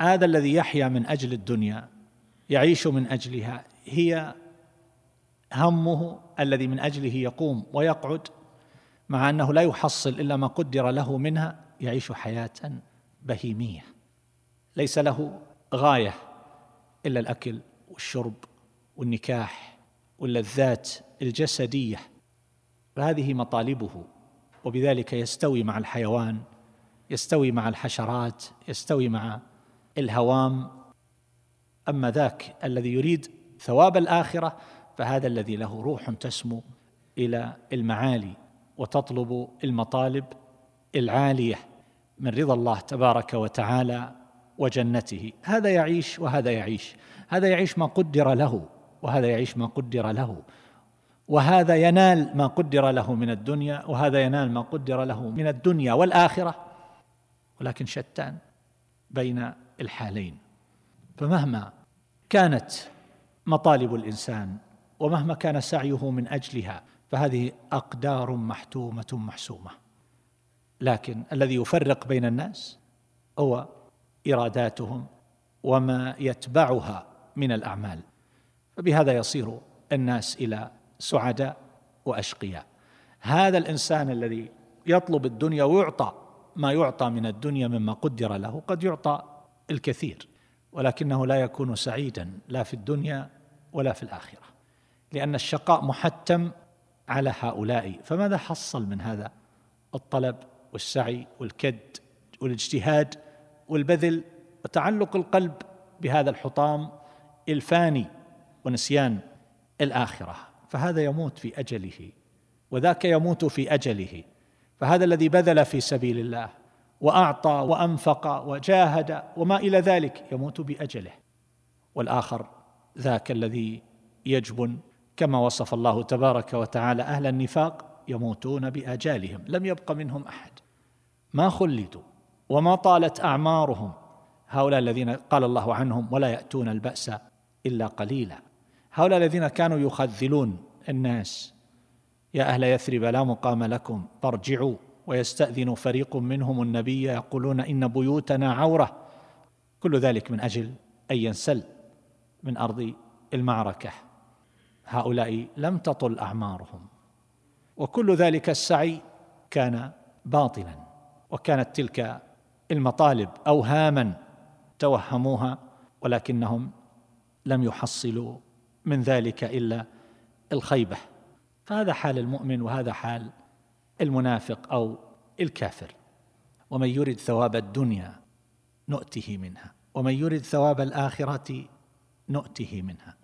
هذا الذي يحيا من أجل الدنيا يعيش من أجلها هي همه الذي من أجله يقوم ويقعد مع أنه لا يحصل إلا ما قدر له منها يعيش حياة بهيمية. ليس له غاية إلا الأكل والشرب والنكاح واللذات الجسدية. فهذه مطالبه وبذلك يستوي مع الحيوان يستوي مع الحشرات يستوي مع الهوام. أما ذاك الذي يريد ثواب الآخرة فهذا الذي له روح تسمو إلى المعالي وتطلب المطالب العالية من رضا الله تبارك وتعالى وجنته. هذا يعيش وهذا يعيش. هذا يعيش ما قدر له وهذا يعيش ما قدر له. وهذا ينال ما قدر له من الدنيا وهذا ينال ما قدر له من الدنيا والآخرة. ولكن شتان بين الحالين. فمهما كانت مطالب الإنسان ومهما كان سعيه من أجلها فهذه أقدار محتومة محسومة. لكن الذي يفرق بين الناس هو إراداتهم وما يتبعها من الأعمال. فبهذا يصير الناس إلى سعداء وأشقياء. هذا الإنسان الذي يطلب الدنيا ويعطى ما يعطى من الدنيا مما قدر له قد يعطى الكثير ولكنه لا يكون سعيدا لا في الدنيا ولا في الآخرة لأن الشقاء محتم على هؤلاء. فماذا حصل من هذا؟ الطلب والسعي والكد والاجتهاد والبذل وتعلق القلب بهذا الحطام الفاني ونسيان الآخرة. فهذا يموت في أجله وذاك يموت في أجله. فهذا الذي بذل في سبيل الله وأعطى وأنفق وجاهد وما إلى ذلك يموت بأجله. والآخر ذاك الذي يجبن كما وصف الله تبارك وتعالى أهل النفاق يموتون بأجالهم لم يبق منهم أحد. ما خلدوا وما طالت أعمارهم. هؤلاء الذين قال الله عنهم ولا يأتون البأس إلا قليلا. هؤلاء الذين كانوا يخذلون الناس. يا أهل يثرب لا مقام لكم فارجعوا. ويستأذن فريق منهم النبي يقولون إن بيوتنا عورة. كل ذلك من أجل أن ينسل من أرض المعركة. هؤلاء لم تطل أعمارهم. وكل ذلك السعي كان باطلا. وكانت تلك المطالب اوهاما توهموها ولكنهم لم يحصلوا من ذلك إلا الخيبة. فهذا حال المؤمن وهذا حال المنافق أو الكافر. ومن يرد ثواب الدنيا نؤته منها ومن يرد ثواب الآخرة نؤته منها.